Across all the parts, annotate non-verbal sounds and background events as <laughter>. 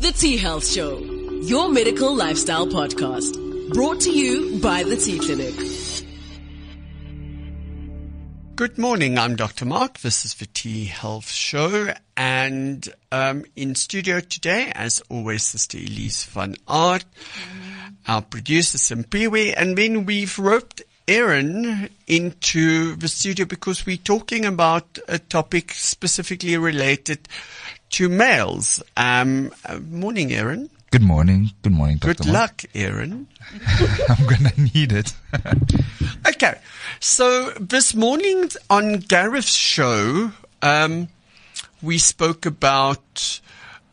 The T Health Show, your medical lifestyle podcast, brought to you by the T Clinic. Good morning. I'm Dr. Mark. This is the T Health Show. And um, in studio today, as always, Sister Elize van Aardt, our producer, Simpiwe. And then we've roped Erin into the studio because we're talking about a topic specifically related to males. Um, uh, morning, Aaron. Good morning. Good morning, Dr. Good Mark. luck, Aaron. <laughs> I'm gonna need it. <laughs> Okay, so this morning on Gareth's show, um, we spoke about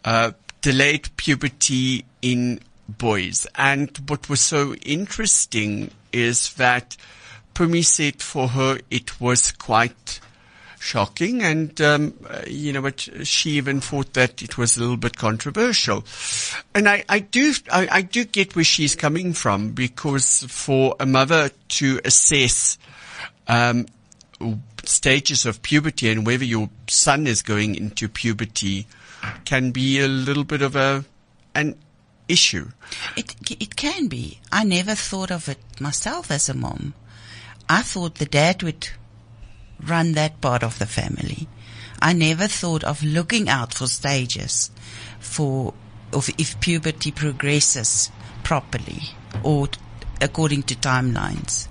uh, delayed puberty in boys, and what was so interesting is that Pumi said for her it was quite shocking, and um, uh, you know, but she even thought that it was a little bit controversial. And I, I do, I, I do get where she's coming from because for a mother to assess um, stages of puberty and whether your son is going into puberty can be a little bit of a an issue. It it can be. I never thought of it myself as a mom. I thought the dad would run that part of the family. I never thought of looking out for stages for of if puberty progresses properly or t- according to timelines.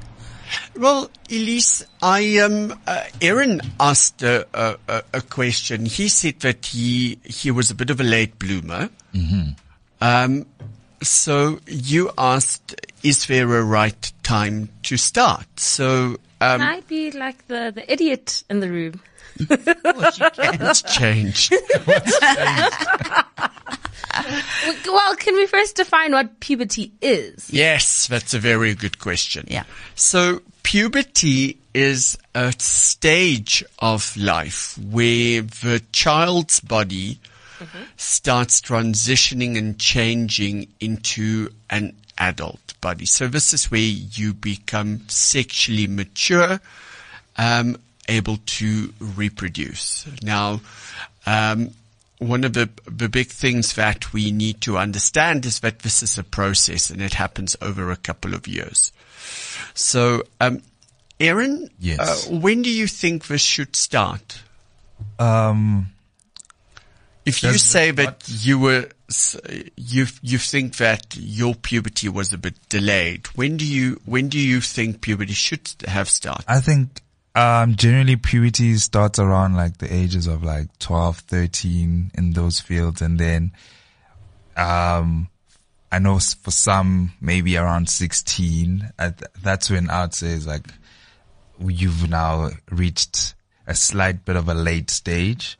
Well, Elize, I um, uh, Aaron asked a, a, a- a question. He said that he he was a bit of a late bloomer. Hmm. Um, so you asked, is there a right time to start? So um, Can I be like the, the idiot in the room? it's changed. <laughs> Well, can we first define what puberty is? Yes, that's a very good question. Yeah. So puberty is a stage of life where the child's body starts transitioning and changing into an adult body. So this is where you become sexually mature, um, able to reproduce. Now, um, one of the the big things that we need to understand is that this is a process and it happens over a couple of years. So, um, Aaron, Yes. uh, when do you think this should start? Um, If you say that you were, you you think that your puberty was a bit delayed, when do you when do you think puberty should have started? I think, um, generally puberty starts around like the ages of like 12, 13 in those fields. And then, um, I know for some, maybe around 16, uh, that's when I'd say is like, you've now reached a slight bit of a late stage.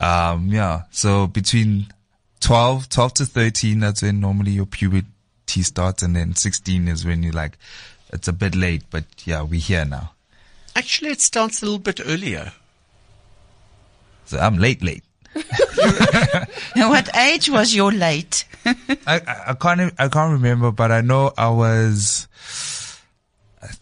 Um, yeah. So between 12, 12 to 13, that's when normally your puberty starts. And then 16 is when you're like, it's a bit late, but yeah, we're here now. Actually, it starts a little bit earlier. So I'm late, late. <laughs> What age was your late? <laughs> I, I, I can't, I can't remember, but I know I was, I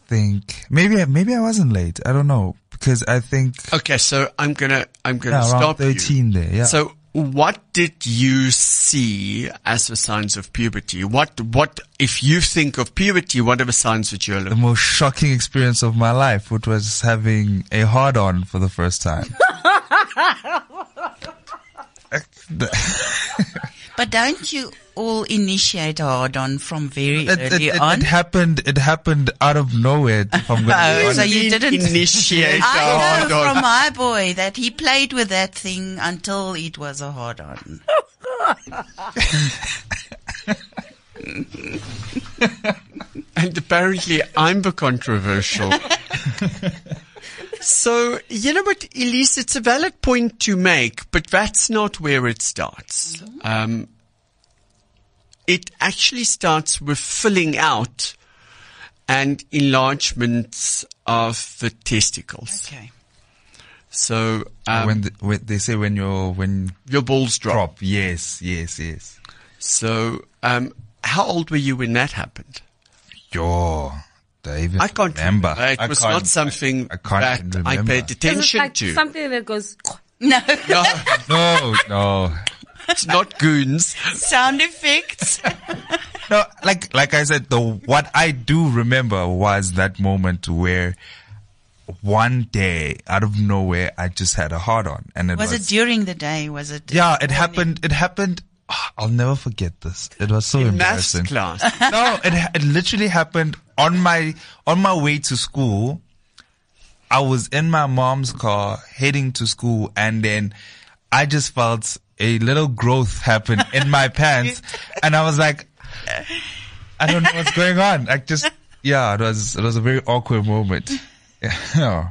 think, maybe, maybe I wasn't late. I don't know. Because I think, Okay, so I'm gonna I'm gonna yeah, around stop you. 13 there, yeah. So, what did you see as the signs of puberty? What, what, if you think of puberty, what are the signs that you're looking? the most shocking experience of my life, which was having a hard on for the first time. <laughs> <laughs> <laughs> But don't you all initiate a hard on from very It, it, early it, on? it happened, it happened out of nowhere, if I'm going Oh, so you didn't- initiate I a hard know on? from my boy that he played with that thing until it was a hard on. <laughs> And apparently I'm the controversial. so, you know what, Elize, it's a valid point to make, but that's not where it starts. Um, it actually starts with filling out and enlargements of the testicles. Okay. So, um, when, the, when they say when you're, when your balls drop. drop, yes, yes, yes. So, um, how old were you when that happened? Yo, David. I can't remember. remember. It I was can't- something I, I can't that I paid Is it attention like to. something that goes? <laughs> No. No. No, no. <laughs> <laughs> It's not goons. Sound effects. <laughs> No, like like I said, the what I do remember was that moment where one day out of nowhere I just had a hard on, and it was, Was it during the day? Was it? yeah, it morning? happened. It happened. ah, I'll never forget this. It was so In maths embarrassing. class. <laughs> no, it it literally happened on my on my way to school. I was in my mom's car heading to school, and then I just felt a little growth happen in my <laughs> pants, and I was like, I don't know what's going on. Like just yeah, it was it was a very awkward moment. <laughs> Yeah.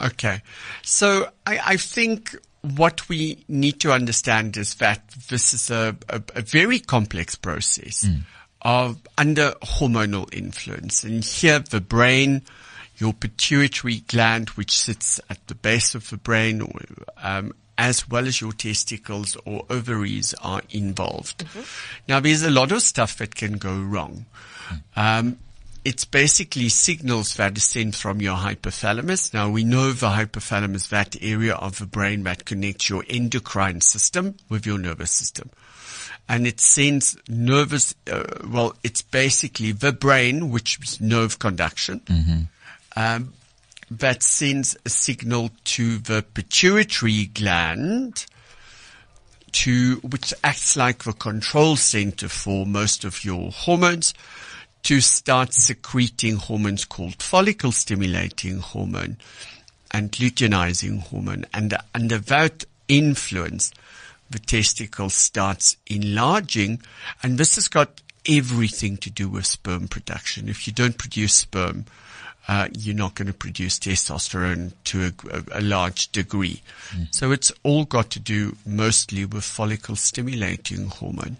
Okay. So I, I think what we need to understand is that this is a, a, a very complex process of under hormonal influence. And here the brain, your pituitary gland, which sits at the base of the brain, or, um, as well as your testicles or ovaries are involved. Now there's a lot of stuff that can go wrong. Um, it's basically signals that are sent from your hypothalamus. Now we know the hypothalamus, that area of the brain that connects your endocrine system with your nervous system. And it sends nervous, uh, well, it's basically the brain, which is nerve conduction, um, that sends a signal to the pituitary gland, to which acts like the control center for most of your hormones to start secreting hormones called follicle stimulating hormone and luteinizing hormone. And under that influence the testicle starts enlarging. And this has got everything to do with sperm production. If you don't produce sperm uh, you're not going to produce testosterone to a, a, a large degree. So it's all got to do mostly with follicle stimulating hormone.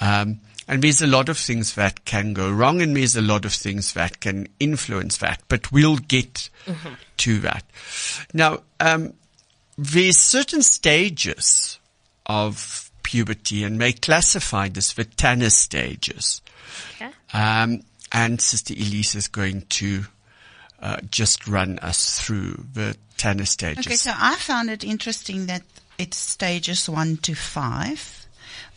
Um, and there's a lot of things that can go wrong and there's a lot of things that can influence that, but we'll get to that. Now, um, there's certain stages of puberty and may classify this the Tanner stages. Okay. Um, and Sister Elize is going to uh, just run us through the Tanner stages. Okay, so I found it interesting that it's stages one to five,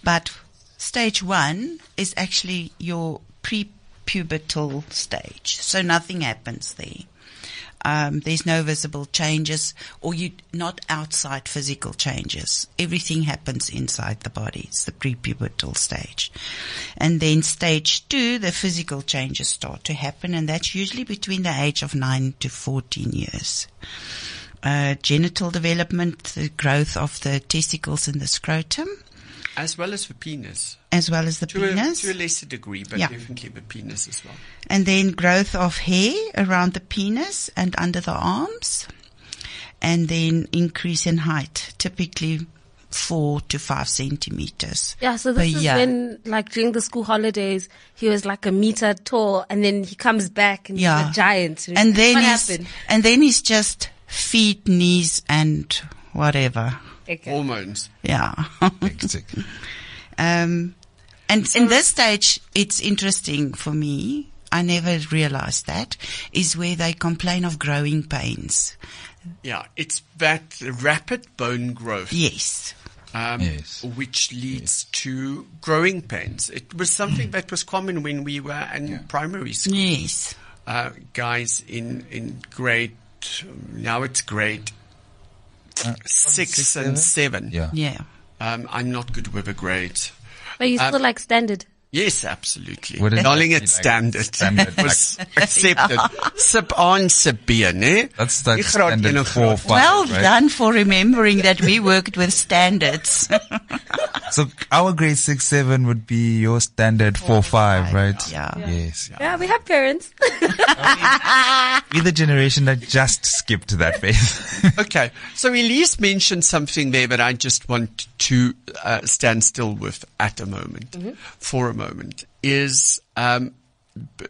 but stage one is actually your prepubertal stage. So nothing happens there. Um, there's no visible changes or you not outside physical changes. Everything happens inside the body. It's the prepubertal stage. And then stage two, the physical changes start to happen and that's usually between the age of nine to 14 years uh, genital development, the growth of the testicles and the scrotum, as well as the penis. as well as the To penis, a, to a lesser degree, but Yeah. definitely the penis as well. and then growth of hair around the penis and under the arms, and then increase in height, typically four to five centimeters. Yeah, so per this is year. when, like, during the school holidays, he was like a meter tall, and then he comes back and Yeah. he's a giant. and then what he's, happened? and then he's just feet, knees, and whatever. Okay. Hormones. Yeah. <laughs> Hectic. Um, and in this stage, it's interesting for me. I never realized that is where they complain of growing pains. Yeah, it's that rapid bone growth. Yes. um, Yes. which leads to growing pains. It was something that was common when we were in primary school. Yes. Uh, guys in in grade now it's grade six, six, and seven? seven. Yeah. Yeah. Um, I'm not good with the grades. But you Um, still like standard. Yes, absolutely. Would it Darling, it's like standard. standard, <laughs> It was accepted. <laughs> Sip on, sip beer, ne? That's like standard four, five, well right? done for remembering that we worked with standards. <laughs> So our grade six, seven would be your standard four, five, right? Yeah. Yes. Yeah, we have parents. <laughs> We're the generation that just skipped that phase. <laughs> Okay, so Elize mentioned something there that I just want to uh, stand still with at a moment, for a moment, is um,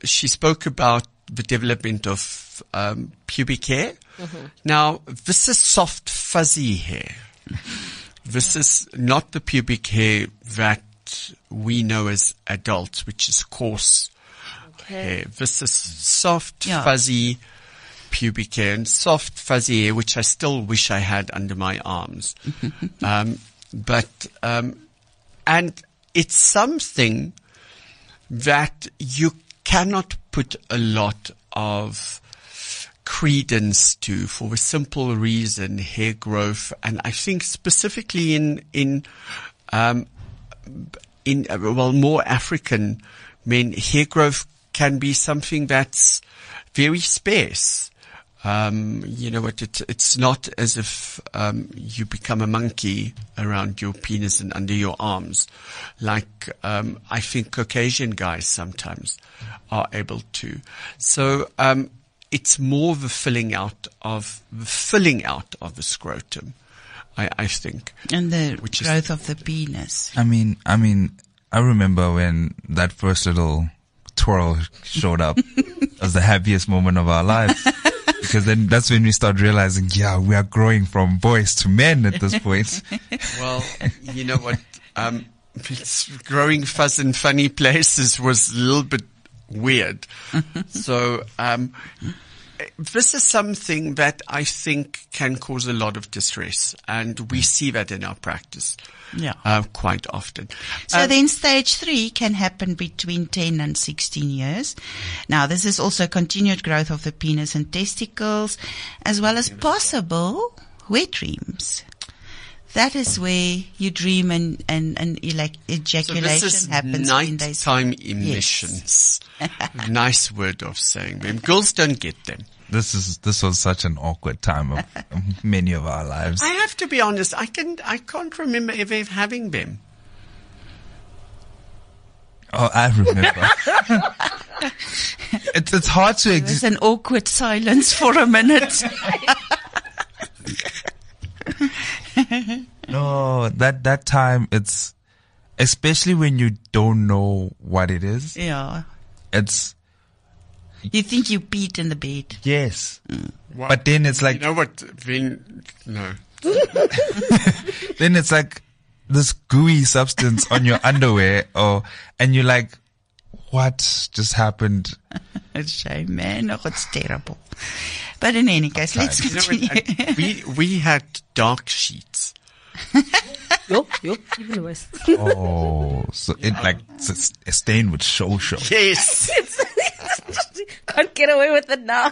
she spoke about the development of um, pubic hair. Now, this is soft, fuzzy hair. This is not the pubic hair that we know as adults, which is coarse hair. This is soft, Yeah. fuzzy pubic hair and soft, fuzzy hair, which I still wish I had under my arms. <laughs> um, but um, and it's something that you cannot put a lot of credence to for a simple reason, hair growth, and I think specifically in in um, in uh, well more African men, hair growth can be something that's very sparse. Um, you know what? It, it's not as if um, you become a monkey around your penis and under your arms, like um, I think Caucasian guys sometimes are able to. So um, it's more the filling out of the filling out of the scrotum. I, I think. And the Which is- growth of the penis. I mean, I mean, I remember when that first little twirl showed up. <laughs> it was the happiest moment of our lives. Because then that's when we start realizing, yeah, we are growing from boys to men at this point. <laughs> Well, you know what? Um, it's growing fuzz in funny places was a little bit weird. <laughs> so, um, this is something that I think can cause a lot of distress, and we see that in our practice Yeah. uh, quite often. So Um, then stage three can happen between 10 and 16 years. Now this is also continued growth of the penis and testicles as well as possible wet dreams. That is where you dream and, and, and elec- so ejaculation this is happens when they nighttime emissions. <laughs> nice word of saying them. Girls don't get them. This is, this was such an awkward time of of <laughs> many of our lives. I have to be honest. I can. I can't remember ever having them. Oh, I remember. <laughs> it's, it's hard to, ex- There's an awkward silence for a minute. <laughs> no, that, that time it's, especially when you don't know what it is, yeah. it's, You think you peed in the bed. yes. Mm. But then it's like, You know what? Then no. <laughs> then it's like this gooey substance on your underwear or, and you're like, what just happened? <laughs> It's shame, man. Oh, it's terrible. But in any case, let's You know continue. what? uh, we we had dark sheets. <laughs> Yup, yup, even worse. Oh, so it like, it's a stain with show show. Yes. <laughs> Can't get away with it now.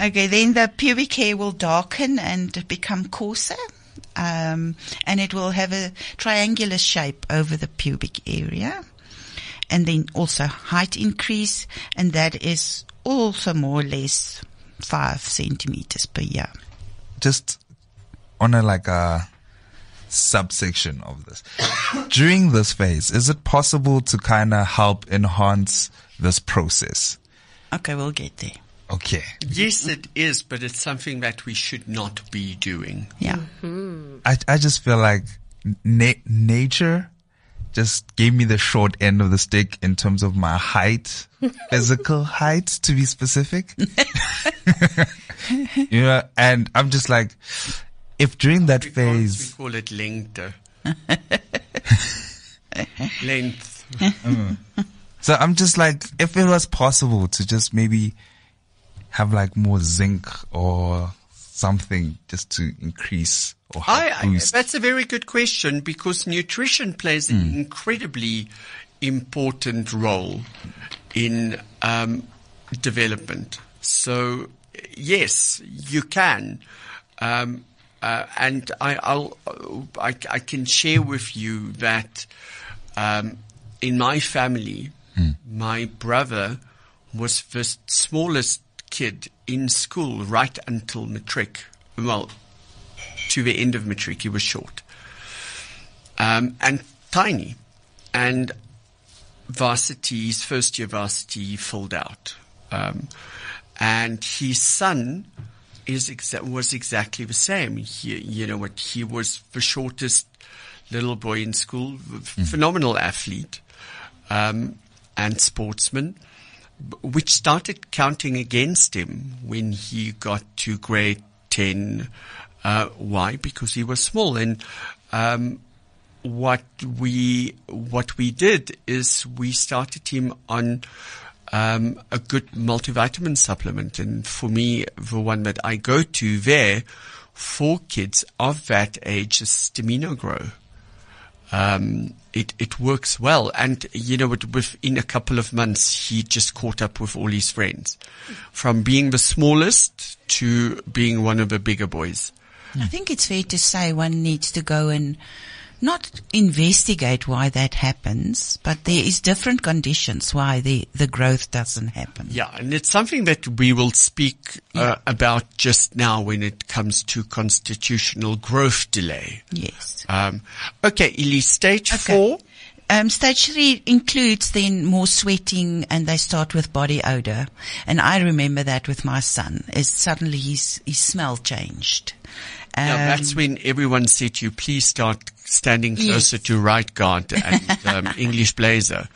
Okay, then the pubic hair will darken and become coarser. Um, and it will have a triangular shape over the pubic area. And then also height increase, and that is also more or less five centimeters per year. just on a like a subsection of this. <coughs> During this phase, is it possible to kind of help enhance this process? Okay, we'll get there. Okay. yes, it is, but it's something that we should not be doing. Yeah. Mm-hmm. I, I just feel like na- nature just gave me the short end of the stick in terms of my height, <laughs> physical height to be specific. <laughs> you know, and I'm just like, if during that We call, we phase, call it length. <laughs> length. Mm. So I'm just like, if it was possible to just maybe have like more zinc or something just to increase or help I, I, boost. that's a very good question because nutrition plays an incredibly important role in um, development. So yes, you can, um, uh, and I, I'll I, I can share with you that um, in my family, my brother was the smallest kid in school right until matric. Well, to the end of matric, he was short um, and tiny. And varsity, his first year varsity, filled out. Um, and his son is exa- was exactly the same. He, you know what? He was the shortest little boy in school, f- phenomenal athlete um, and sportsman, which started counting against him when he got to grade 10. Uh, why? Because he was small. And um, what we what we did is we started him on um, a good multivitamin supplement, and for me, the one that I go to there for kids of that age as Stamino grow. Um, it, it works well. And, you know, within a couple of months, he just caught up with all his friends from being the smallest to being one of the bigger boys. I think it's fair to say one needs to go and not investigate why that happens, but there is different conditions why the, the growth doesn't happen. Yeah, and it's something that we will speak uh, about just now when it comes to constitutional growth delay. Yes. Um, okay, Elize, stage Okay. four. Um, stage three includes then more sweating and they start with body odor. And I remember that with my son is suddenly his, his smell changed. Now, Um, that's when everyone said to you, please start standing Yes. closer to right guard <laughs> and um, English blazer.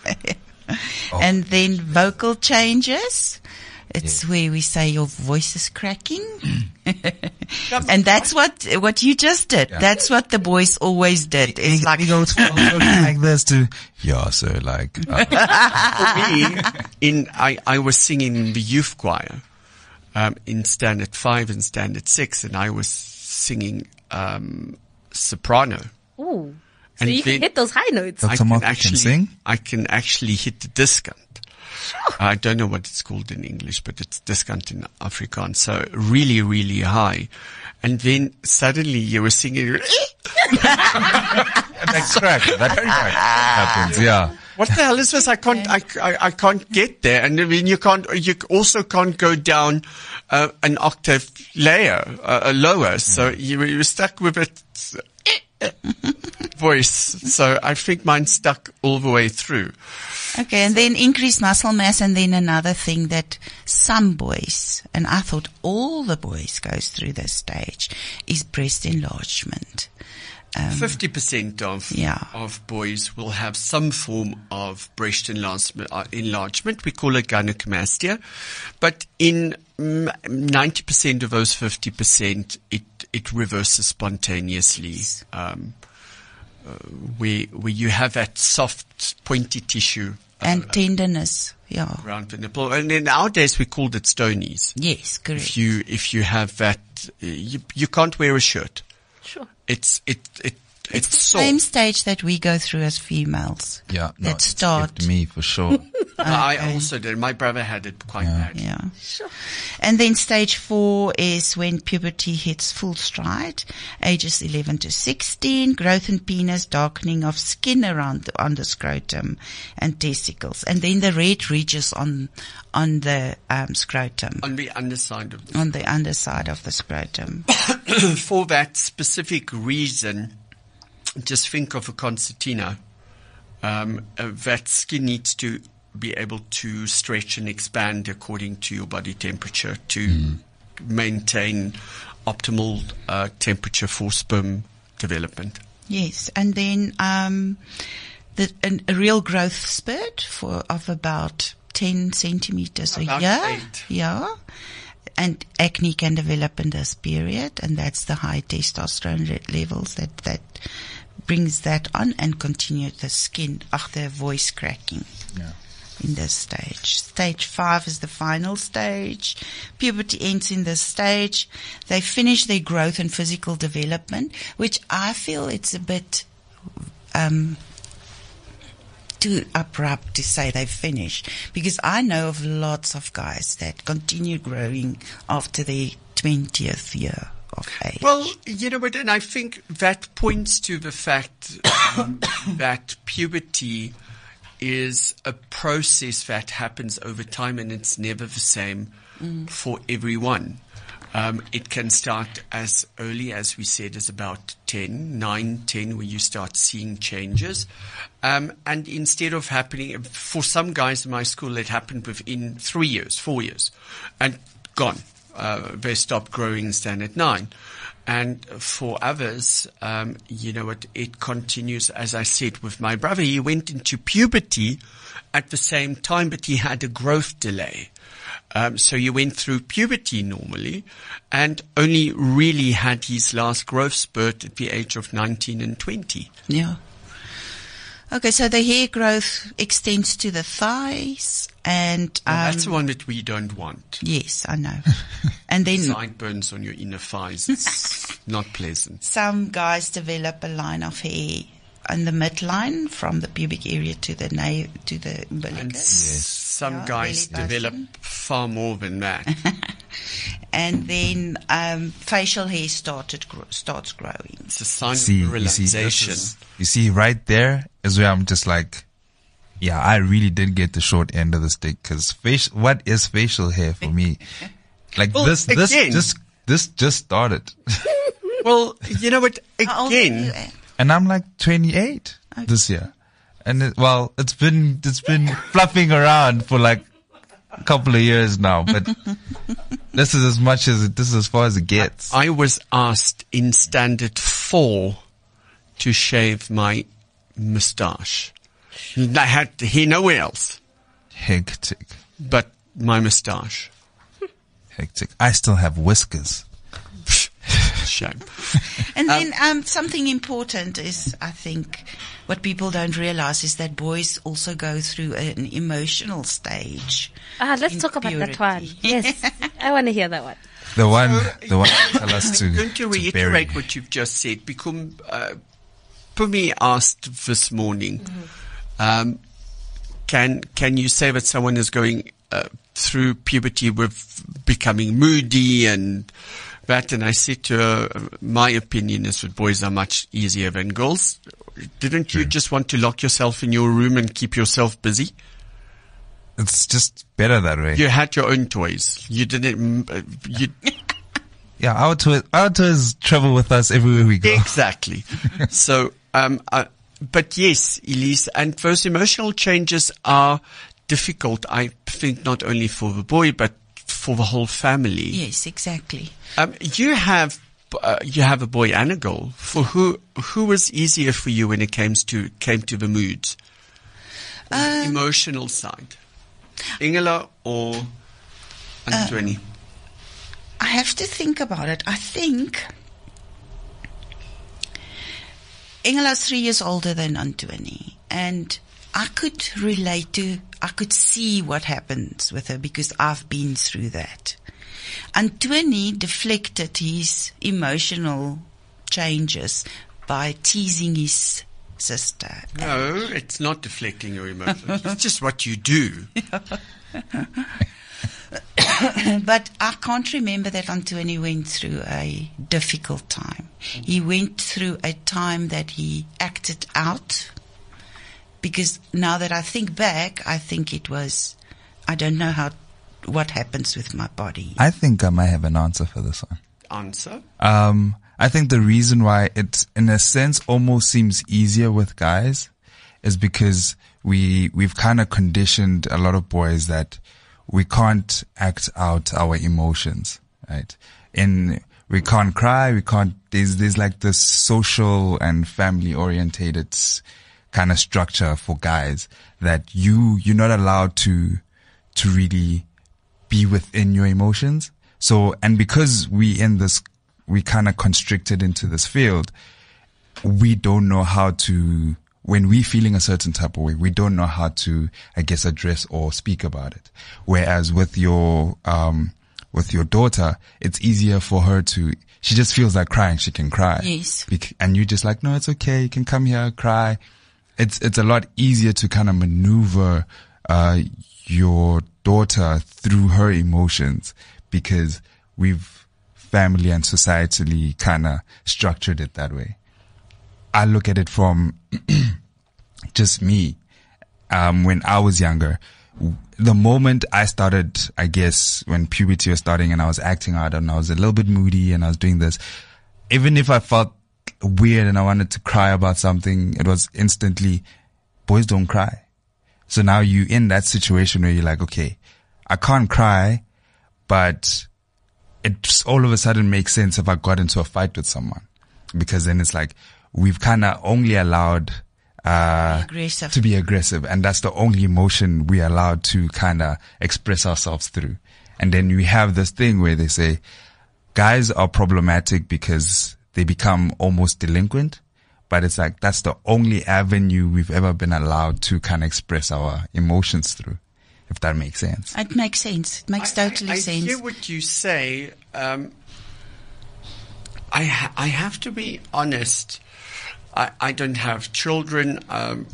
And then vocal changes. It's where we say your voice is cracking. <laughs> and that's what, what you just did. That's what the boys always did. It's like, he goes from like this to, yeah, so like, uh, <laughs> me, in I, I was singing in the youth choir um, in standard five and standard six, and I was singing um, soprano. Ooh. So And you can hit those high notes. Dr. I can Mark can actually sing? I can actually hit the diskant. I don't know what it's called in English, but it's diskant in Afrikaans. So really, really high. And then suddenly you were singing. <laughs> that crack, that crack happens, yeah. What the hell is this? I can't, I, I, I can't get there. And I mean, you can't, you also can't go down uh, an octave layer, uh, uh, lower. So you, you're stuck with it voice. So I think mine stuck all the way through. Okay, and then increased muscle mass, and then another thing that some boys, and I thought all the boys goes through this stage, is breast enlargement. Um, Fifty percent of Yeah. of boys will have some form of breast enlargement. Uh, enlargement. We call it gynecomastia, but in ninety percent of those fifty percent, it it reverses spontaneously. Um, uh, where where you have that soft, pointy tissue uh, and tenderness, yeah. around the nipple, and in nowadays we called it stonies. Yes, correct. If you if you have that, uh, you you can't wear a shirt. Sure. It's it it it's, sore. Same stage that we go through as females. Yeah, no, that start. me for sure. <laughs> I also did. My brother had it quite bad. Yeah. sure. And then stage four is when puberty hits full stride, ages 11 to 16, growth in penis, darkening of skin around the, on the scrotum and testicles. And then the red ridges on, on the, um, scrotum, On the underside of the, on the underside of the scrotum. <coughs> for that specific reason, just think of a concertina. Um, uh, that skin needs to be able to stretch and expand according to your body temperature to maintain optimal uh, temperature for sperm development. Yes. And then, um, the, an, a real growth spurt for, of about 10 centimeters a year. eight. Yeah. And acne can develop in this period, and that's the high testosterone levels that, that brings that on and continue the skin, ach, the voice cracking. Yeah. In this stage. Stage five is the final stage. Puberty ends in this stage. They finish their growth and physical development, which I feel it's a bit, um, too abrupt to say they finish because I know of lots of guys that continue growing after their 20th year of age. Well, you know what, and I think that points to the fact um, <coughs> that puberty is a process that happens over time and it's never the same for everyone. Um, it can start as early as we said as about 10, 9, 10, where you start seeing changes. Um, and instead of happening, for some guys in my school, it happened within three years, four years, and gone. Uh, they stopped growing in standard nine. And for others, um, you know, it, it continues, as I said, with my brother. He went into puberty at the same time, but he had a growth delay. Um, so he went through puberty normally and only really had his last growth spurt at the age of 19 and 20. Yeah. Okay, so the hair growth extends to the thighs And um, That's the one that we don't want. yes, I know. <laughs> and then Sideburns on your inner thighs. It's <laughs> not pleasant. some guys develop a line of hair on the midline from the pubic area to the na- to the And umbilicus. s- some Yeah, guys develop far more than that. <laughs> And then um, facial hair started gro- starts growing. It's a sign see, of you see, realization. is- you see, right there is where I'm just like, yeah, I really did get the short end of the stick because facial, what is facial hair for me? <laughs> Like Well, this, this, again- just, this just started. <laughs> Well, you know what? <laughs> How old are you, Again, and I'm like 28 this year. And it, well, it's been, it's been fluffing around for like a couple of years now, but this is as much as this is as far as it gets. I was asked in standard four to shave my moustache. I had to hear nowhere else Hectic, but my moustache. hectic. I still have whiskers. Shame. <laughs> And then um, something important is, I think, what people don't realize is that boys also go through an emotional stage. Ah, let's in talk about that one. <laughs> Yes, I want to hear that one. The one, the one tell us to, I'm going to to bury. reiterate what you've just said because uh, Pumi asked this morning, um, can can you say that someone is going uh, through puberty with becoming moody and that? And I said to her, my opinion is that boys are much easier than girls. Didn't you just want to lock yourself in your room and keep yourself busy? It's just better that way. You had your own toys. You didn't. uh, You <laughs> Yeah, our toys, our toys travel with us everywhere we go. Exactly. <laughs> so, um, uh, but yes, Elize, and those emotional changes are difficult, I think, not only for the boy, but for the whole family. Yes, exactly. Um, you have, uh, you have a boy and a girl. For who, who was easier for you when it came to, came to the mood, The emotional side. Engela or Antoine? I have to think about it. I think Engela's three years older than Antoni, and I could relate to, I could see what happens with her because I've been through that. Antoni deflected his emotional changes by teasing his sister. no, it's not deflecting your emotions. it's just what you do. <laughs> <coughs> But I can't remember that Antoni went through a difficult time. He went through a time that he acted out. Because now that I think back, I think it was, I don't know how, what happens with my body. I think I might have an answer for this one. Answer. Um, I think the reason why it, in a sense, almost seems easier with guys is because we, we've kind of conditioned a lot of boys that we can't act out our emotions, right? In, we can't cry, we can't, there's, there's like this social and family orientated kind of structure for guys that you, you're not allowed to, to really be within your emotions. So, and because we in this, we kind of constricted into this field, we don't know how to, when we're feeling a certain type of way, we don't know how to, I guess, address or speak about it. Whereas with your, um, with your daughter, it's easier for her to, she just feels like crying, she can cry. Yes. And you're just like, no, it's okay, you can come here, cry. It's, it's a lot easier to kind of maneuver, uh, your daughter through her emotions because we've family and societally kind of structured it that way. I look at it from <clears throat> just me. Um, when I was younger, the moment I started, I guess, when puberty was starting and I was acting out and I was a little bit moody and I was doing this, even if I felt weird and I wanted to cry about something, it was instantly, boys don't cry. So now you in that situation where you're like, okay, I can't cry, but it all of a sudden makes sense if I got into a fight with someone because then it's like we've kind of only allowed uh, Aggressive. to be aggressive, and that's the only emotion we are allowed to kind of express ourselves through. And then we have this thing where they say guys are problematic because they become almost delinquent. But it's like that's the only avenue we've ever been allowed to kind of express our emotions through. if that makes sense. It makes sense. It makes totally I, I sense. hear what you say. Um, I ha- I have to be honest. I, I don't have children. Um,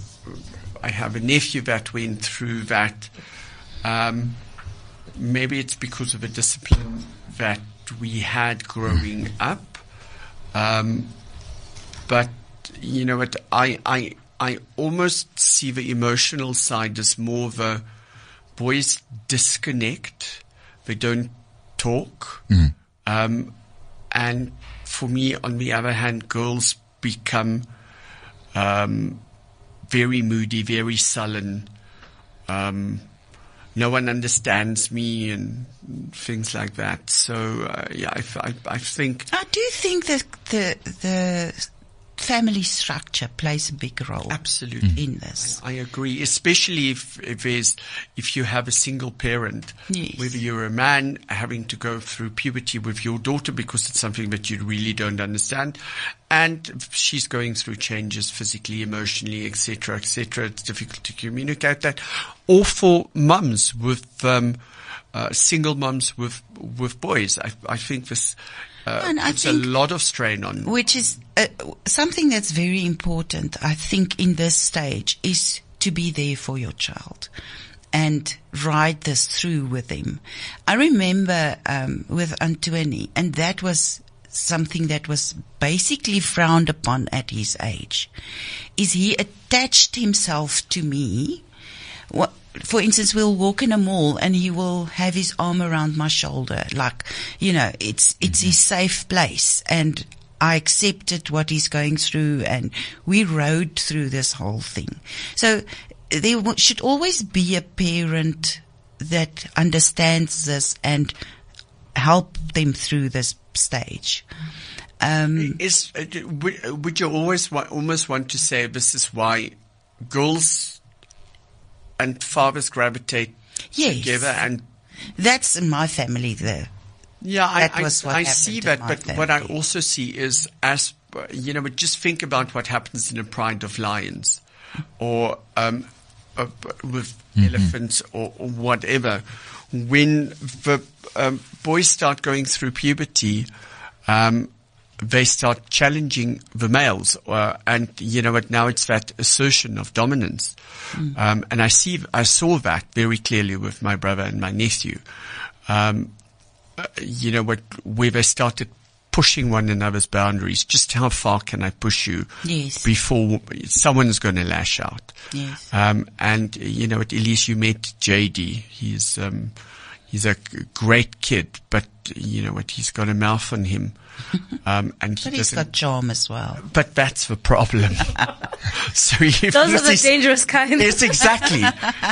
I have a nephew that went through that. Um, maybe it's because of a discipline that we had growing up. Um, but you know what? I, I I almost see the emotional side as more of a boys disconnect. They don't talk. Um, and for me, on the other hand, girls become um, very moody, very sullen. Um, no one understands me and things like that. So uh, yeah, I, I, I think I do think that the the family structure plays a big role absolutely. in this. I agree, especially if, if there's, if you have a single parent, Yes. whether you're a man having to go through puberty with your daughter because it's something that you really don't understand, and she's going through changes physically, emotionally, etc., etc. It's difficult to communicate that, or for mums with um, uh, single mums with with boys. I, I think this. Uh, And I puts think- a lot of strain on which is uh, something that's very important, I think, in this stage is to be there for your child and ride this through with him. I remember um, with Antoni, and that was something that was basically frowned upon at his age, is he attached himself to me. What, for instance, we'll walk in a mall and he will have his arm around my shoulder, like, you know, it's, it's his safe place. And I accepted what he's going through and we rode through this whole thing. So there should always be a parent that understands this and help them through this stage. Um, Is uh, would, would you always wa- almost want to say this is why girls and fathers gravitate Yes. together and that's in my family, the, yeah I, That I, I see that but what I also see is as you know but just think about what happens in a pride of lions or um, uh, with elephants or, or whatever. When the um, boys start going through puberty um, they start challenging the males, uh, and you know what? Now it's that assertion of dominance, um, and I see, I saw that very clearly with my brother and my nephew. Um, uh, you know what? Where they started pushing one another's boundaries. Just how far can I push you Yes. before someone's going to lash out? Yes. Um, and you know, at Elize, you met JD. He's um, he's a great kid, but you know what? He's got a mouth on him, <laughs> um, and he but he's doesn't. got charm as well. but that's the problem. <laughs> <laughs> so he Those are the dangerous kind. Yes, exactly.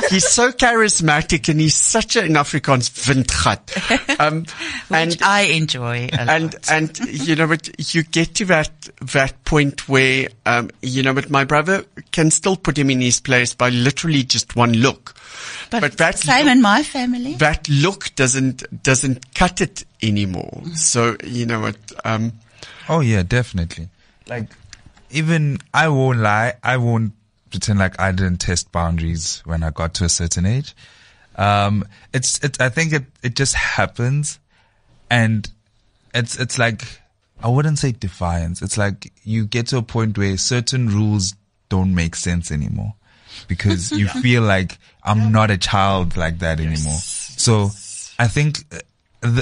he's so charismatic, and he's such an in Afrikaans windgat. Um, and I enjoy a and lot. and you know but you get to that that point where um you know but my brother can still put him in his place by literally just one look but, that same look, in my family. that look doesn't doesn't cut it anymore so you know what um Oh yeah, definitely. Like, even I won't lie. I won't pretend like I didn't test boundaries when I got to a certain age. Um, it's, it, I think it, it just happens and it's, it's like, I wouldn't say defiance. It's like you get to a point where certain rules don't make sense anymore because <laughs> you feel like I'm not a child like that anymore. So I think th-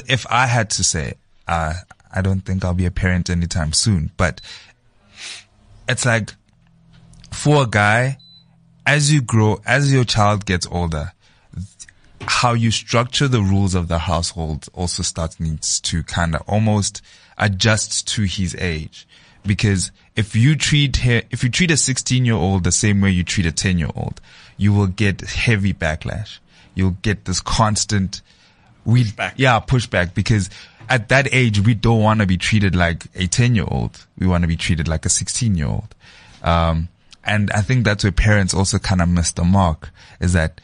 if I had to say, uh, I don't think I'll be a parent anytime soon, but it's like for a guy, as you grow, as your child gets older, how you structure the rules of the household also starts needs to kind of almost adjust to his age. Because if you treat he, if you treat a 16 year old the same way you treat a 10 year old, you will get heavy backlash. You'll get this constant, we, Pushback. yeah, pushback because at that age, we don't want to be treated like a 10 year old. We want to be treated like a 16 year old. Um, and I think that's where parents also kind of miss the mark is that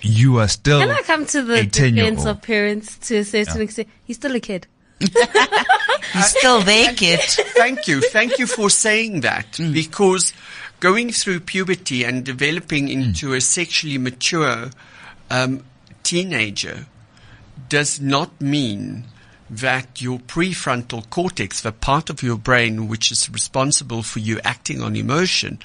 you are still Can I come to the a 10 year defense of parents to a certain extent? He's still a kid. <laughs> He's still there, kid. thank you thank you for saying that <laughs> Mm. because going through puberty and developing into a sexually mature um, teenager does not mean that your prefrontal cortex, the part of your brain which is responsible for you acting on emotion,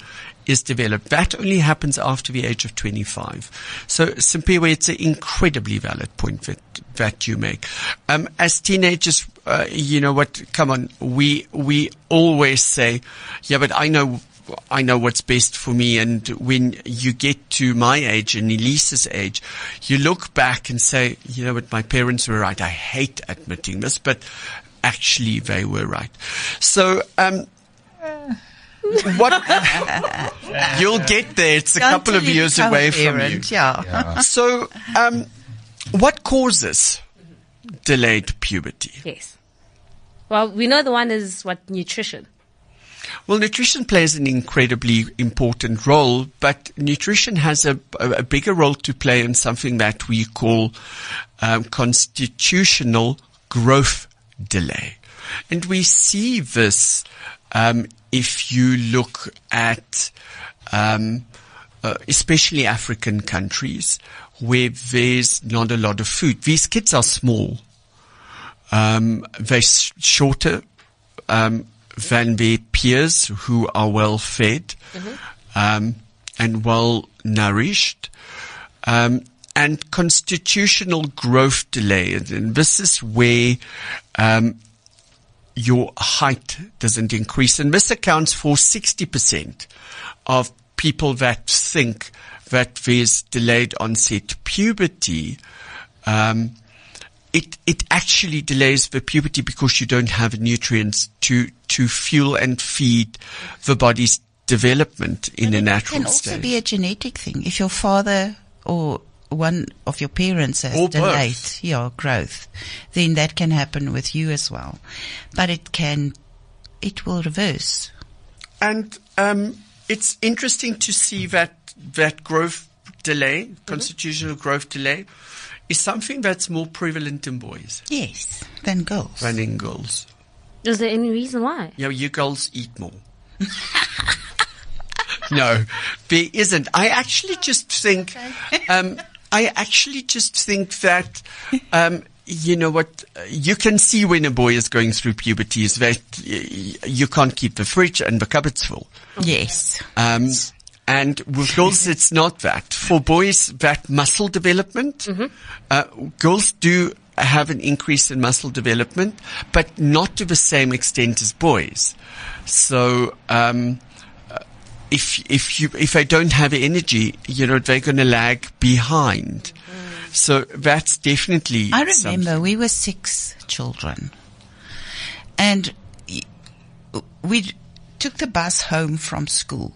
is developed. That only happens after the age of 25. So, Simpiwe, it's an incredibly valid point that, that you make. Um, as teenagers, uh, you know what, come on, we, we always say, yeah, but I know I know what's best for me. And when you get to my age and Elize's age, you look back and say, you know what, my parents were right. I hate admitting this, but actually they were right. So, um, what <laughs> you'll get there. It's a couple of years away a from you. Yeah. Yeah. So, um, what causes delayed puberty? Yes. Well, we know the one is what nutrition. Well, nutrition plays an incredibly important role, but nutrition has a, a, bigger role to play in something that we call um, constitutional growth delay. And we see this um, if you look at um, uh, especially African countries where there's not a lot of food. These kids are small. Um, they're shorter um, than their peers who are well fed um, and well nourished. Um, and constitutional growth delay, and- and this is where um, your height doesn't increase. And this accounts for 60% of people that think that there's delayed onset puberty. Um, it, it actually delays the puberty because you don't have nutrients to, to fuel and feed the body's development in a natural state. It can also state. be a genetic thing. If your father or one of your parents has Or delayed your growth, then that can happen with you as well. But it can, it will reverse. And um, it's interesting to see that that growth delay, constitutional growth delay, is something that's more prevalent in boys Yes, than girls. than in girls. Is there any reason why? You know, you girls eat more. <laughs> no, there isn't. I actually just think, um, I actually just think that, um, you know what, uh, you can see when a boy is going through puberty is that y- y- you can't keep the fridge and the cupboards full. Yes. Um, and with girls, it's not that. For boys, that muscle development, uh, girls do have an increase in muscle development, but not to the same extent as boys. So, um, uh, if if you if they don't have energy, you know they're going to lag behind. So that's definitely. I remember something. we were six children, and we took the bus home from school,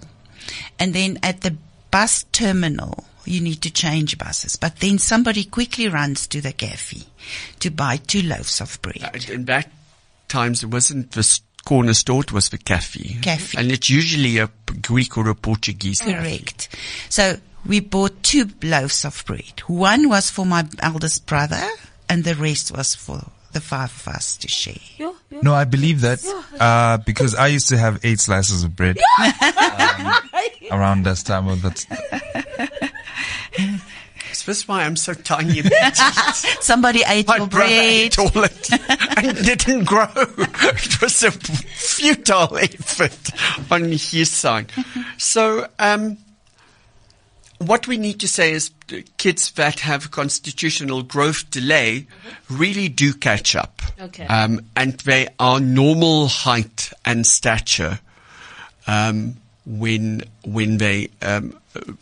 and then at the bus terminal you need to change buses, but then somebody quickly runs to the cafe to buy two loaves of bread. In that times, it wasn't the corner store; it was the cafe. Cafe. and it's usually a Greek or a Portuguese. cafe. Correct. So we bought two loaves of bread. One was for my eldest brother, and the rest was for the five of us to share. Yo, yo. No, I believe that uh, because I used to have eight slices of bread um, <laughs> around this time of that. Is this why I'm so tiny? <laughs> Somebody ate My your brother bread. ate all it and didn't grow. <laughs> It was a futile effort on his side. So, um, what we need to say is kids that have constitutional growth delay really do catch up. Okay. Um, and they are normal height and stature um, when when they um, uh,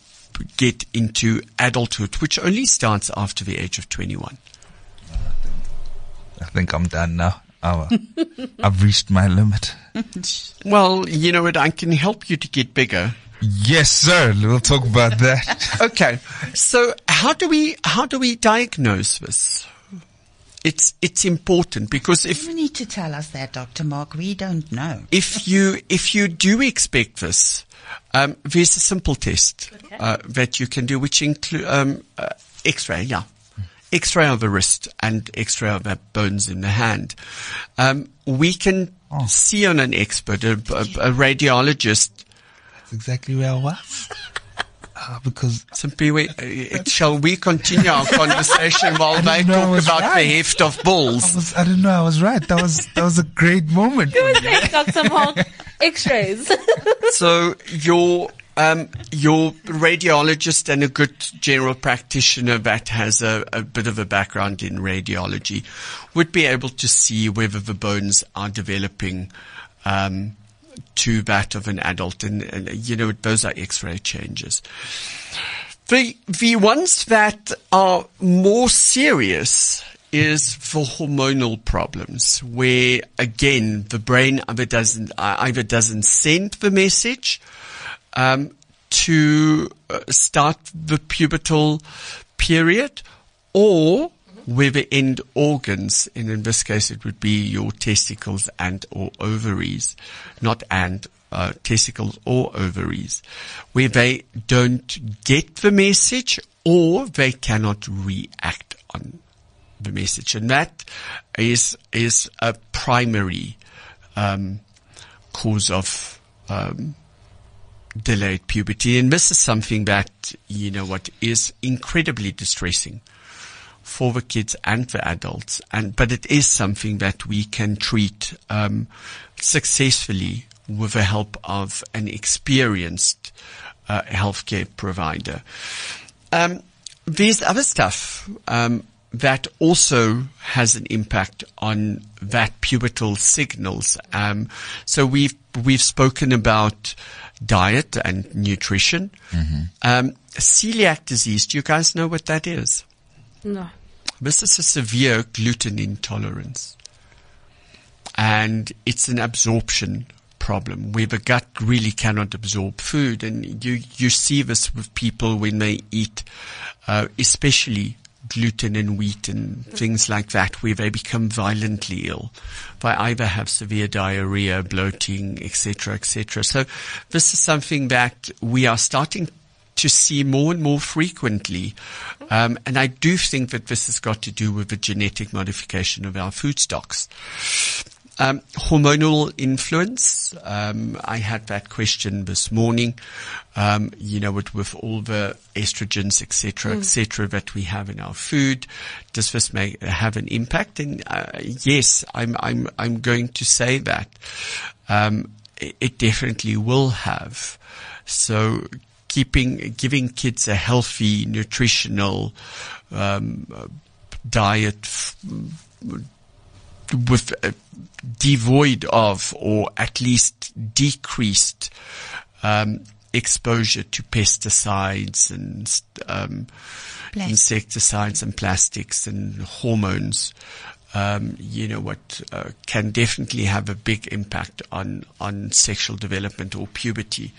get into adulthood, which only starts after the age of 21. I think I'm done now. I've, <laughs> I've reached my limit. Well, you know what? I can help you to get bigger. Yes, sir. We'll talk about that. <laughs> Okay. So how do we, how do we diagnose this? It's, it's important because if, You need to tell us that, Dr. Mark. We don't know. if you, if you do expect this, um, there's a simple test, uh, that you can do, which include, um, uh, x-ray, yeah. X-ray of the wrist and X-ray of the bones in the hand. Um, we can see on an expert, a, a, a radiologist, That's exactly where I was. Uh, because Simply, we, uh, shall we continue our <laughs> conversation while they didn't I talk was about the right. heft of I was, I didn't know I was right. That was, that was a great moment. for me. Thanks, Dr. Mark. X-rays. <laughs> So your um, your radiologist and a good general practitioner that has a, a bit of a background in radiology would be able to see whether the bones are developing um, to that of an adult, and, and you know those are X-ray changes. The the ones that are more serious is for hormonal problems, where again the brain either doesn't uh, either doesn't send the message um, to uh, start the pubertal period, or where the end organs, and in this case it would be your testicles and or ovaries, not and uh, testicles or ovaries, where they don't get the message or they cannot react on the message, and that is is a primary um, cause of um, delayed puberty, and this is something that you know what is incredibly distressing for the kids and the adults, and but it is something that we can treat um, successfully with the help of an experienced uh, healthcare provider. Um, there's other stuff um, that also has an impact on that pubertal signals. Um, so we've we've spoken about diet and nutrition. Um, celiac disease. Do you guys know what that is? no. This is a severe gluten intolerance. And it's an absorption problem where the gut really cannot absorb food. And you, you see this with people when they eat, uh, especially gluten and wheat and things like that, where they become violently ill. They either have severe diarrhea, bloating, etc., etc. So this is something that we are starting to see more and more frequently. Um, and I do think that this has got to do with the genetic modification of our food stocks. Um, hormonal influence. Um, I had that question this morning. Um, you know, with, with all the estrogens, etc., etc., that we have in our food, does this make have an impact? And uh, yes, I'm I'm I'm going to say that um, it, it definitely will have. So keeping giving kids a healthy nutritional um, diet f- with uh, devoid of or at least decreased um, exposure to pesticides and um, insecticides and plastics and hormones. Um, you know what uh, can definitely have a big impact on on sexual development or puberty,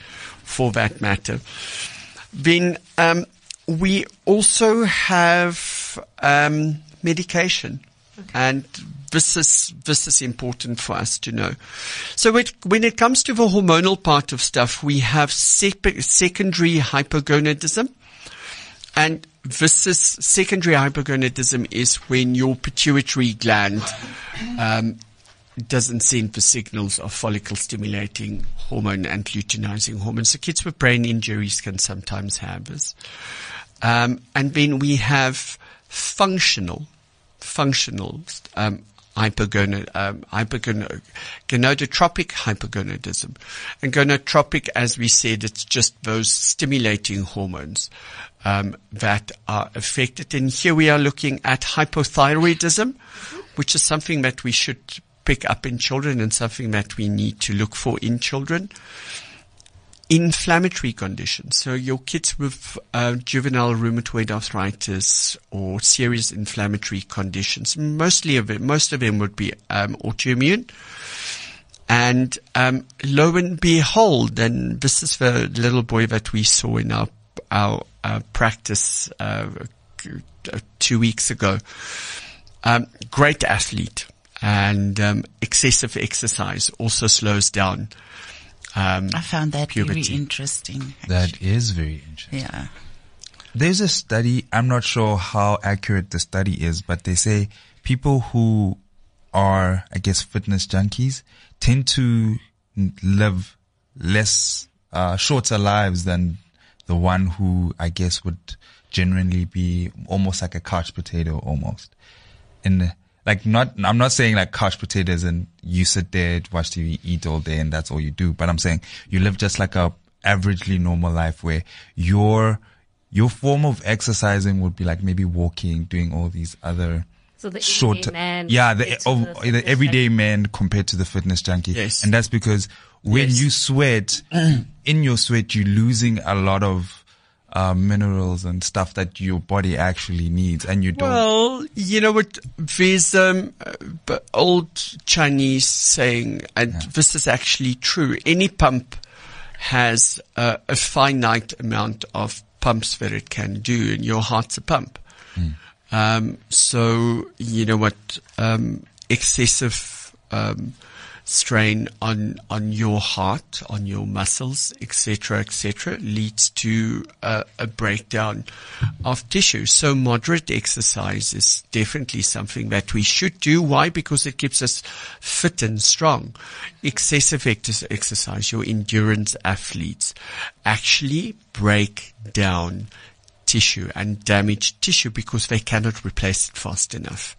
for that matter. Then um, we also have um, medication, and this is this is important for us to know. So it, when it comes to the hormonal part of stuff, we have sep- secondary hypogonadism, and this is secondary hypogonadism is when your pituitary gland um, doesn't send the signals of follicle stimulating hormone and luteinizing hormone. So kids with brain injuries can sometimes have this. Um, and then we have functional, functional um, hypogonad, um, hypogonad, gonadotropic hypogonadism. And gonadotropic, as we said, it's just those stimulating hormones um, that are affected. And here we are looking at hypothyroidism, which is something that we should pick up in children and something that we need to look for in children inflammatory conditions. So your kids with uh, juvenile rheumatoid arthritis or serious inflammatory conditions, mostly of it, most of them would be um, autoimmune. And um, lo and behold, and this is the little boy that we saw in our our uh, practice uh, two weeks ago. Um, great athlete, and um, excessive exercise also slows down. Um, I found that Puberty. very interesting. That is very interesting. Yeah. There's a study, I'm not sure how accurate the study is, but they say people who are, I guess, fitness junkies tend to live less, uh, shorter lives than the one who I guess would genuinely be almost like a couch potato almost. And like not, I'm not saying like couch potatoes and you sit there, watch TV, eat all day and that's all you do. But I'm saying you live just like a averagely normal life where your, your form of exercising would be like maybe walking, doing all these other So the short, man yeah, the, compared to oh, the the everyday junkie. man compared to the fitness junkie. Yes. And that's because when Yes. you sweat, <clears throat> in your sweat, you're losing a lot of, uh, minerals and stuff that your body actually needs and you don't. Well, you know what? There's um, uh, old Chinese saying, and this is actually true. Any pump has uh, a finite amount of pumps that it can do, and your heart's a pump. Um, so you know what? Um, excessive um, strain on on your heart, on your muscles, etc., etc., leads to uh, a breakdown of tissue. So moderate exercise is definitely something that we should do. Why? Because it keeps us fit and strong. Excessive ex- exercise, your endurance athletes actually break down tissue and damage tissue because they cannot replace it fast enough.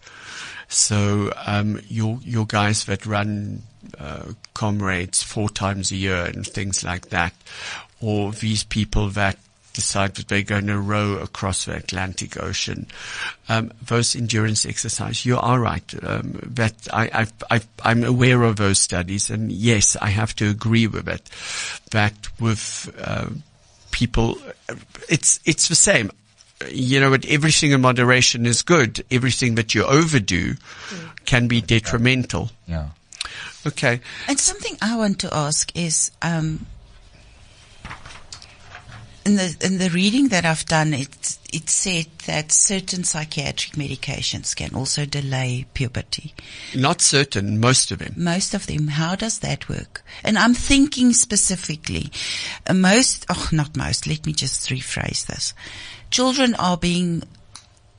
So um, your your guys that run uh, comrades four times a year and things like that, or these people that decide that they're going to row across the Atlantic Ocean, um, those endurance exercise. You are right. Um, that I, I'm aware of those studies, and yes, I have to agree with it. That with uh, people, it's it's the same. You know, but everything in moderation is good. Everything that you overdo can be detrimental. yeah. Okay. And something I want to ask is, um, in the in the reading that I've done, it it said that certain psychiatric medications can also delay puberty. Not certain, most of them. Most of them. How does that work? And I'm thinking specifically, uh, most, oh, not most. Let me just rephrase this. Children are being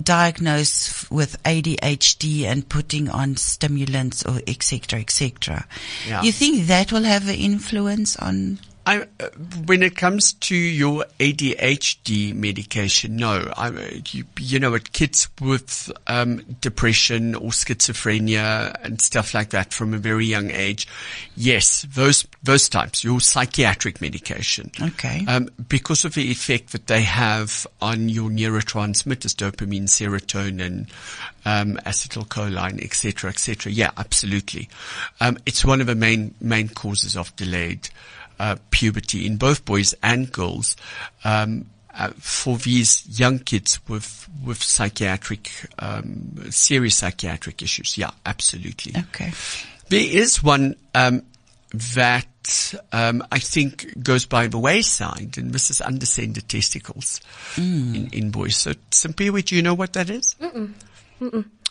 diagnosed with ADHD and putting on stimulants or etc. cetera, et cetera. Yeah. You think that will have an influence on I, uh, when it comes to your ADHD medication, no. I, uh, you, you know, what kids with um, depression or schizophrenia and stuff like that from a very young age, yes, those those types, your psychiatric medication, Okay. um, because of the effect that they have on your neurotransmitters, dopamine, serotonin, um, acetylcholine, etc., etc. Yeah, absolutely. Um, it's one of the main main causes of delayed uh, puberty in both boys and girls. Um, uh, for these young kids with with psychiatric um, serious psychiatric issues, yeah, absolutely. Okay. There is one um, that um, I think goes by the wayside, and this is undescended testicles in, in boys. So, Simpiwe, do you know what that is?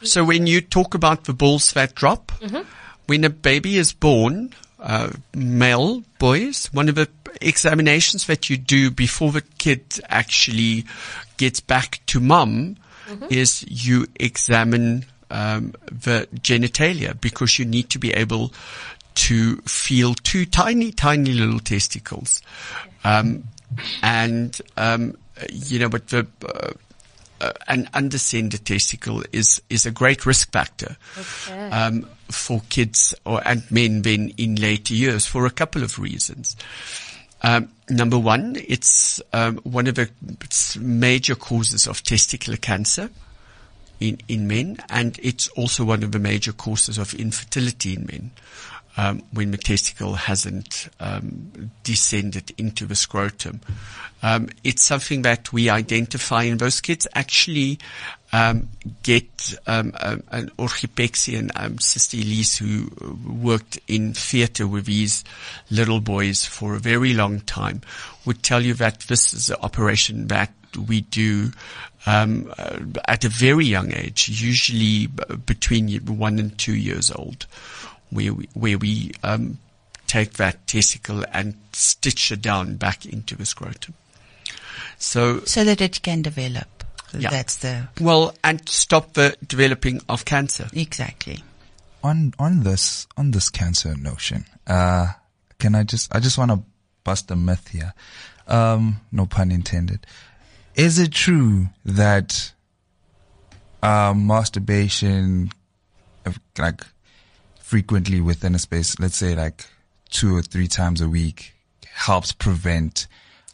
So, when you talk about the balls that drop, when a baby is born, uh, male boys, one of the examinations that you do before the kid actually gets back to mum is you examine um, the genitalia because you need to be able to feel two tiny, tiny little testicles. Um, and, um, you know, but the, uh, uh, an undescended testicle is, is a great risk factor Okay. um, for kids or and men then in later years for a couple of reasons. Um, number one, it's um, one of the major causes of testicular cancer in, in men, and it's also one of the major causes of infertility in men. Um, when the testicle hasn't um, descended into the scrotum, um, it's something that we identify, in those kids actually um, get um, an orchiopexy, um, Sister Elize, who worked in theatre with these little boys for a very long time, would tell you that this is an operation that we do um, uh, at a very young age, usually between one and two years old, where we, where we um, take that testicle and stitch it down back into the scrotum. So, So that it can develop. Yeah. That's the, well, and stop the developing of cancer. exactly. on on this on this cancer notion, uh, can I just I just want to bust a myth here. um, no pun intended. Is it true that um, masturbation, uh, like frequently within a space, let's say like two or three times a week, helps prevent?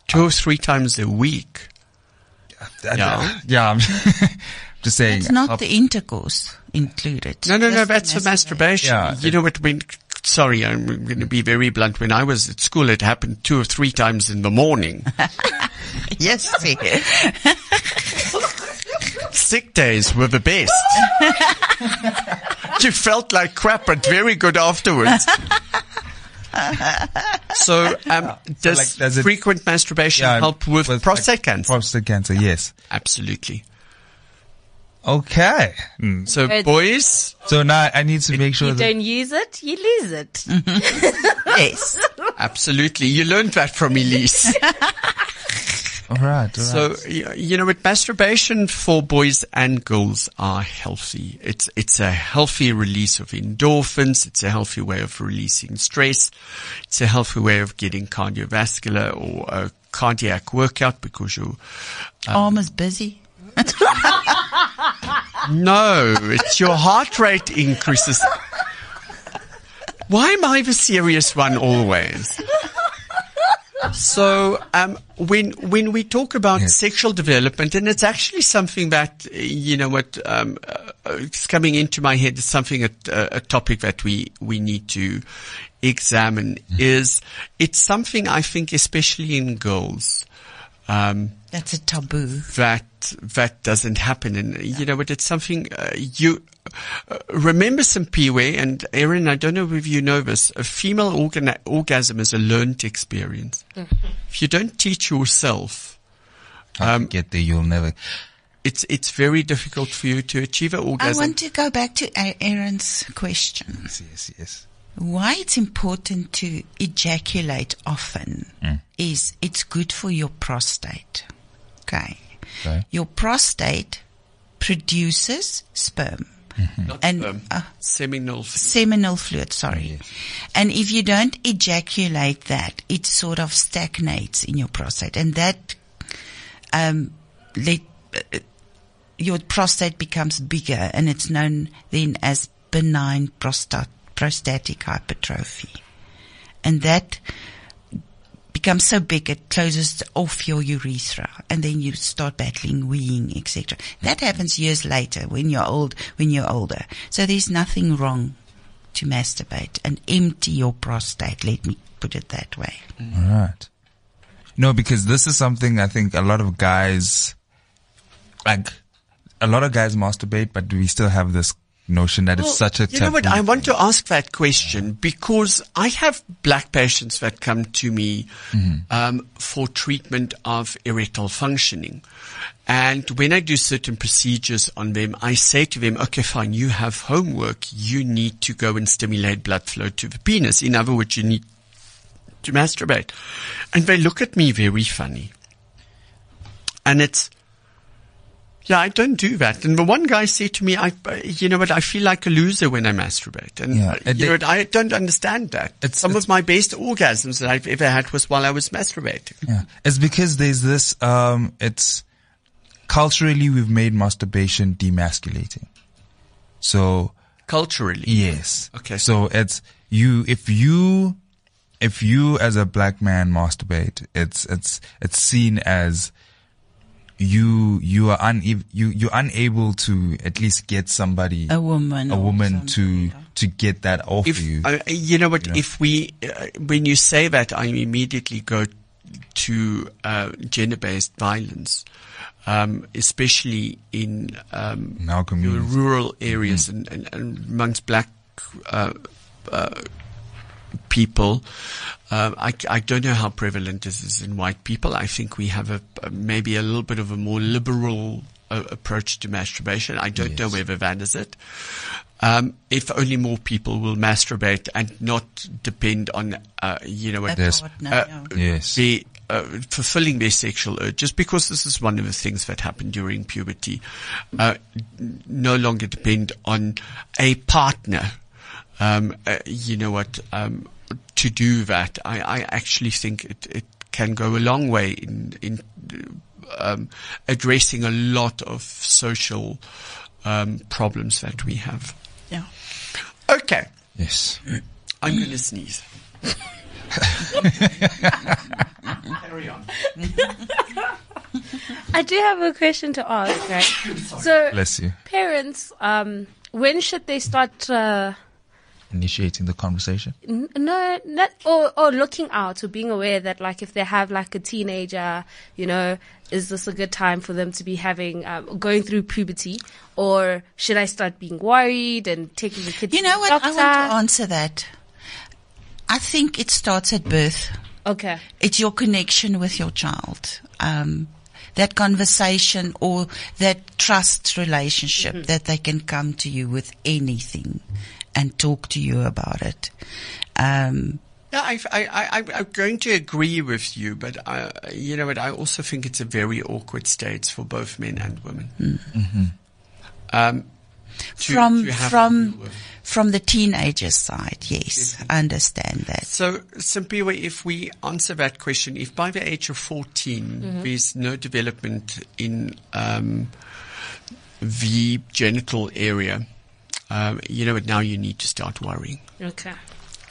Two or three times a week. Yeah, <laughs> yeah. I'm just <laughs> saying. It's not help- the intercourse included. No, no, no, Just the that's for masturbation. Yeah. You know what? When sorry, I'm going to be very blunt. When I was at school, it happened two or three times in the morning. <laughs> Yes, see. Sick days were the best. you felt like crap, but very good afterwards. <laughs> so, um, does, like, does it- frequent masturbation Yeah, help with, with, prostate like, cancer? Prostate cancer, yes. Absolutely. Okay. Mm. So, Good. boys, So now I need to make sure You that don't use it, you lose it. <laughs> yes. <laughs> absolutely. You learned that from Elize. All right. All right. So y- you know, with masturbation for boys and girls are healthy. It's it's a healthy release of endorphins. It's a healthy way of releasing stress. It's a healthy way of getting cardiovascular or a cardiac workout because you. Um, Arm is busy. <laughs> No, it's your heart rate increases. Why am I the serious one always? So, um, when when we talk about Yes. sexual development, and it's actually something that you know what um, uh, it's coming into my head. It's something that, uh, a topic that we we need to examine. Is it's something I think, especially in girls. Um, That's a taboo. that that doesn't happen. And you know but It's something uh, you uh, remember, Simpiwe and Erin. I don't know if you know this. A female organ- orgasm is a learned experience. <laughs> if you don't teach yourself, How um, get there, you'll never. it's it's very difficult for you to achieve an orgasm. I want to go back to A- Aaron's question. Yes, yes, yes. Why it's important to ejaculate often Mm. is it's good for your prostate. Okay. Okay. Your prostate produces sperm. Not and, sperm, uh, seminal. f- seminal fluid, sorry. Yes. And if you don't ejaculate that, it sort of stagnates in your prostate and that, um, let, uh, your prostate becomes bigger and it's known then as benign prostat, prostatic hypertrophy. And that becomes so big it closes off your urethra and then you start battling weeing, etc. That happens years later when you're old, when you're older. So there's nothing wrong to masturbate and empty your prostate. Let me put it that way. All right. No, because this is something I think a lot of guys, like, a lot of guys masturbate, but we still have this notion that Well, it's such a You know what? I want to ask that question because I have black patients that come to me um, for treatment of erectile functioning. And when I do certain procedures on them, I say to them, okay, fine, you have homework. You need to go and stimulate blood flow to the penis. In other words, you need to masturbate. And they look at me very funny. And it's, yeah, I don't do that. And the one guy said to me, I, you know what, I feel like a loser when I masturbate. And, Yeah, you know what, I don't understand that. It's- Some it's- of my best orgasms that I've ever had was while I was masturbating. Yeah. It's because there's this, um, it's culturally we've made masturbation demasculating. So, Culturally. yes. Okay. So it's you, if you, if you as a black man masturbate, it's, it's, it's seen as you, you are un, you, you're unable to at least get somebody, A woman. a woman to, something. to get that off If, you. uh, you know what, know. if we, uh, when you say that, I immediately go to, uh, gender-based violence. Um, especially in, um, In our your communities. rural areas and, and, and amongst black, uh, uh, people. Um, I, I don't know how prevalent this is in white people. I think we have a, a maybe a little bit of a more liberal uh, approach to masturbation. I don't know Yes. whether that is it. Um, if only more people will masturbate and not depend on, uh, you know, what, Yes. partner, uh, yes. the uh, fulfilling their sexual urges because this is one of the things that happen during puberty. Uh, no longer depend on a partner. Um, uh, you know what? Um, to do that, I, I actually think it, it can go a long way in in um, addressing a lot of social um, problems that we have. Yeah. Okay, Yes. I'm going to sneeze. <laughs> Carry on. <laughs> I do have a question to ask, right? <coughs> so, Bless you. parents, um, when should they start? Uh, Initiating the conversation. n- no, not or or looking out or being aware that like if they have like a teenager, you know, is this a good time for them to be having um, going through puberty, or should I start being worried and taking the kids? You know to what? the I want to answer that. I think it starts at birth. Okay. It's your connection with your child. Um, that conversation or that trust relationship that they can come to you with anything and talk to you about it. Um, Yeah, I, I, I, I'm going to agree with you, but I, you know what? I also think it's a very awkward state for both men and women. Um, to- from to from from the teenagers' side, yes, I understand that. So, Simpiwe, if we answer that question, if by the age of 14 there's no development in um, the genital area, um, you know but Now you need to start worrying. Okay.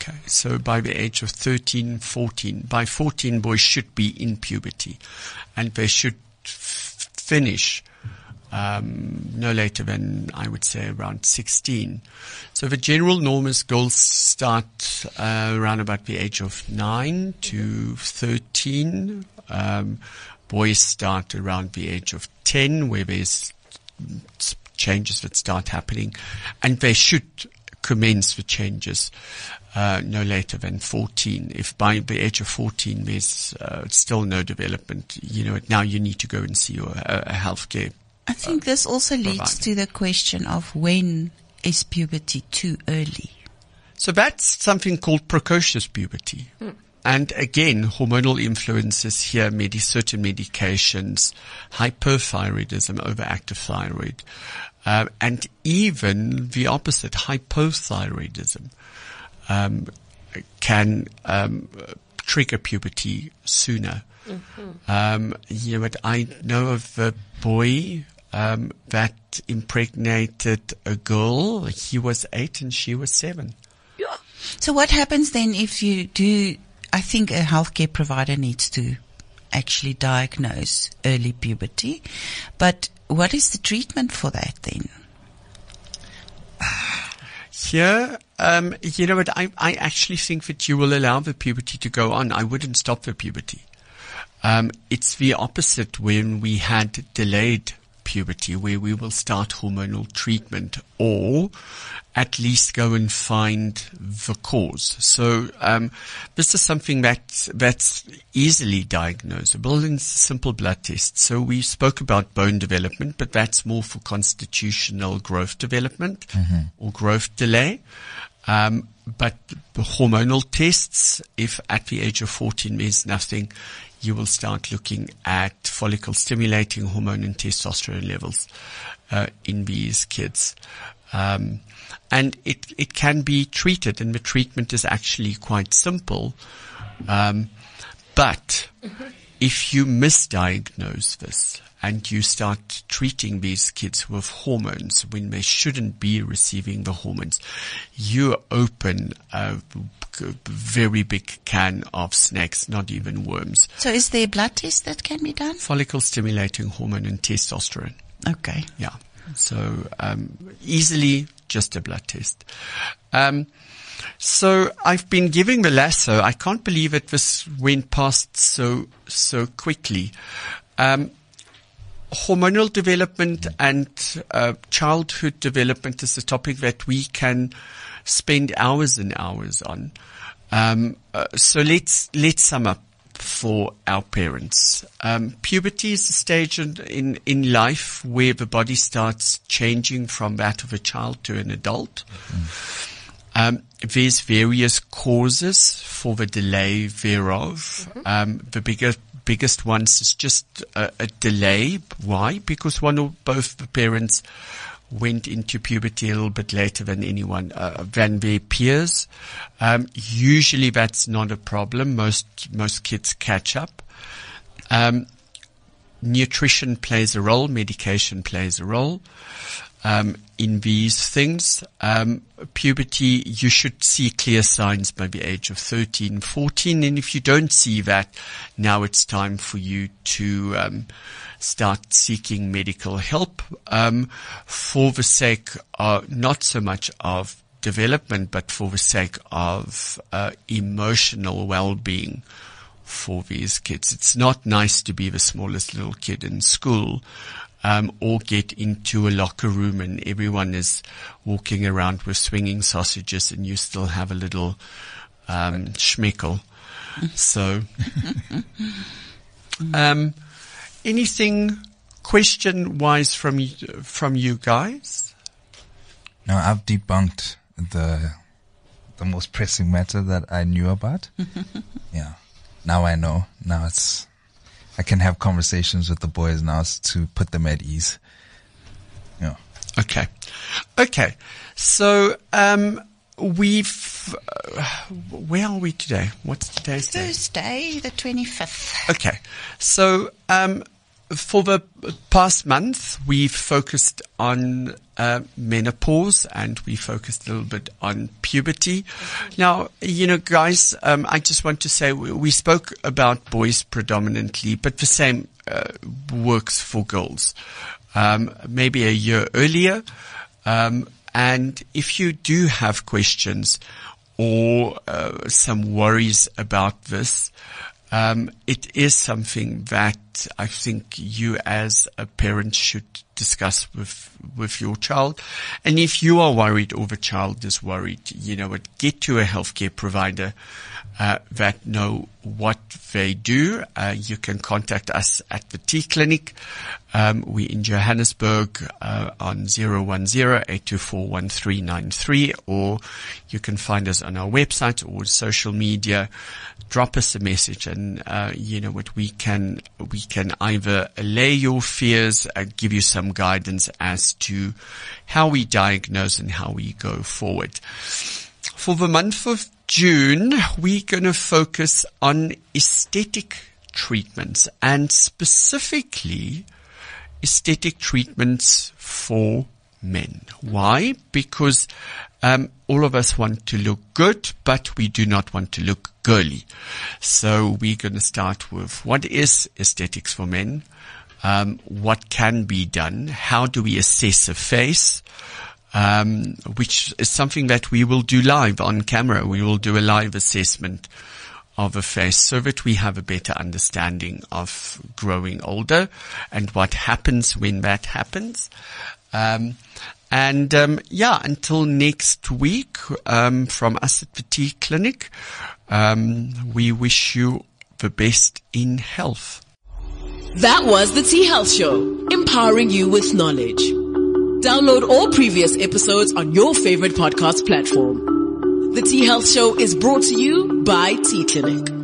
Okay, so by the age of 13, 14, by 14 boys should be in puberty and they should f- finish um, no later than I would say around 16. So the general norm is girls start uh, around about the age of 9 to 13. Um, boys start around the age of 10 where there's changes that start happening, and they should commence the changes uh, no later than 14. If by the age of 14 there's uh, still no development, you know, now you need to go and see your uh, a healthcare. I think this also leads provided. to the question of when is puberty too early? So that's something called precocious puberty. And again, hormonal influences here, medi- certain medications, hyperthyroidism, overactive thyroid, uh, and even the opposite, hypothyroidism, um, can um, trigger puberty sooner. Um, you know? I know of a boy um, that impregnated a girl. He was eight and she was seven. So what happens then if you do? I think a healthcare provider needs to actually diagnose early puberty, but what is the treatment for that then? Here, um, you know what? I, I actually think that you will allow the puberty to go on. I wouldn't stop the puberty. Um, it's the opposite when we had delayed puberty, where we will start hormonal treatment or at least go and find the cause. So um, this is something that that's easily diagnosable in simple blood tests. So we spoke about bone development, but that's more for constitutional growth development or growth delay. Um, but the hormonal tests, if at the age of 14 means nothing, you will start looking at follicle stimulating hormone and testosterone levels uh, in these kids. Um, and it, it can be treated, and the treatment is actually quite simple. Um, but if you misdiagnose this and you start treating these kids with hormones when they shouldn't be receiving the hormones, you open a very big can of snakes, not even worms. So is there a blood test that can be done? Follicle stimulating hormone and testosterone. Okay. Yeah. So um, easily just a blood test. Um, so I've been giving the lasso. I can't believe it this went past so so quickly. Um, hormonal development and uh, childhood development is a topic that we can spend hours and hours on. Um, uh, so let's let's sum up for our parents. Um, puberty is a stage in, in in life where the body starts changing from that of a child to an adult. Um, there's various causes for the delay thereof. Um, the bigger, biggest ones is just a, a delay. Why? Because one or both the parents went into puberty a little bit later than anyone, uh, than their peers. Um, usually that's not a problem. Most, most kids catch up. Um, nutrition plays a role, medication plays a role. Um, in these things, um, puberty, you should see clear signs by the age of 13, 14. And if you don't see that, now it's time for you to, um, start seeking medical help, um, for the sake of, not so much of development, but for the sake of, uh, emotional well-being for these kids. It's not nice to be the smallest little kid in school. Um, or get into a locker room and everyone is walking around with swinging sausages and you still have a little um, schmeckle. So, <laughs> um, anything question wise from from you guys? No, I've debunked the the most pressing matter that I knew about. <laughs> yeah. Now I know. Now it's I can have conversations with the boys now to put them at ease. Yeah. Okay. Okay. So, um, we've, uh, where are we today? What's today's date? Thursday, the 25th. Okay. So, um, for the past month, we've focused on uh, menopause and we focused a little bit on puberty. Now, you know, guys, um, I just want to say we, we, spoke about boys predominantly, but the same uh, works for girls. Um, maybe a year earlier. Um, and if you do have questions or uh, some worries about this, um, it is something that I think you as a parent should discuss with with your child. And if you are worried or the child is worried, you know, get to a healthcare provider uh, that know what they do. Uh, you can contact us at the T Clinic. Um, we in Johannesburg uh, on 010-824-1393 or you can find us on our website or social media. Drop us a message and, uh, you know what, we can, we can either allay your fears, uh, give you some guidance as to how we diagnose and how we go forward. For the month of June, we're going to focus on aesthetic treatments and specifically aesthetic treatments for men. Why? Because um, all of us want to look good, but we do not want to look girly. So we're going to start with what is aesthetics for men, um, what can be done, how do we assess a face, um, which is something that we will do live on camera. We will do a live assessment of a face so that we have a better understanding of growing older and what happens when that happens. Um, and um, yeah, until next week, um, from us at the T Clinic, um, we wish you the best in health. That was the T Health Show, empowering you with knowledge. Download all previous episodes on your favorite podcast platform. The T Health Show is brought to you by T Clinic.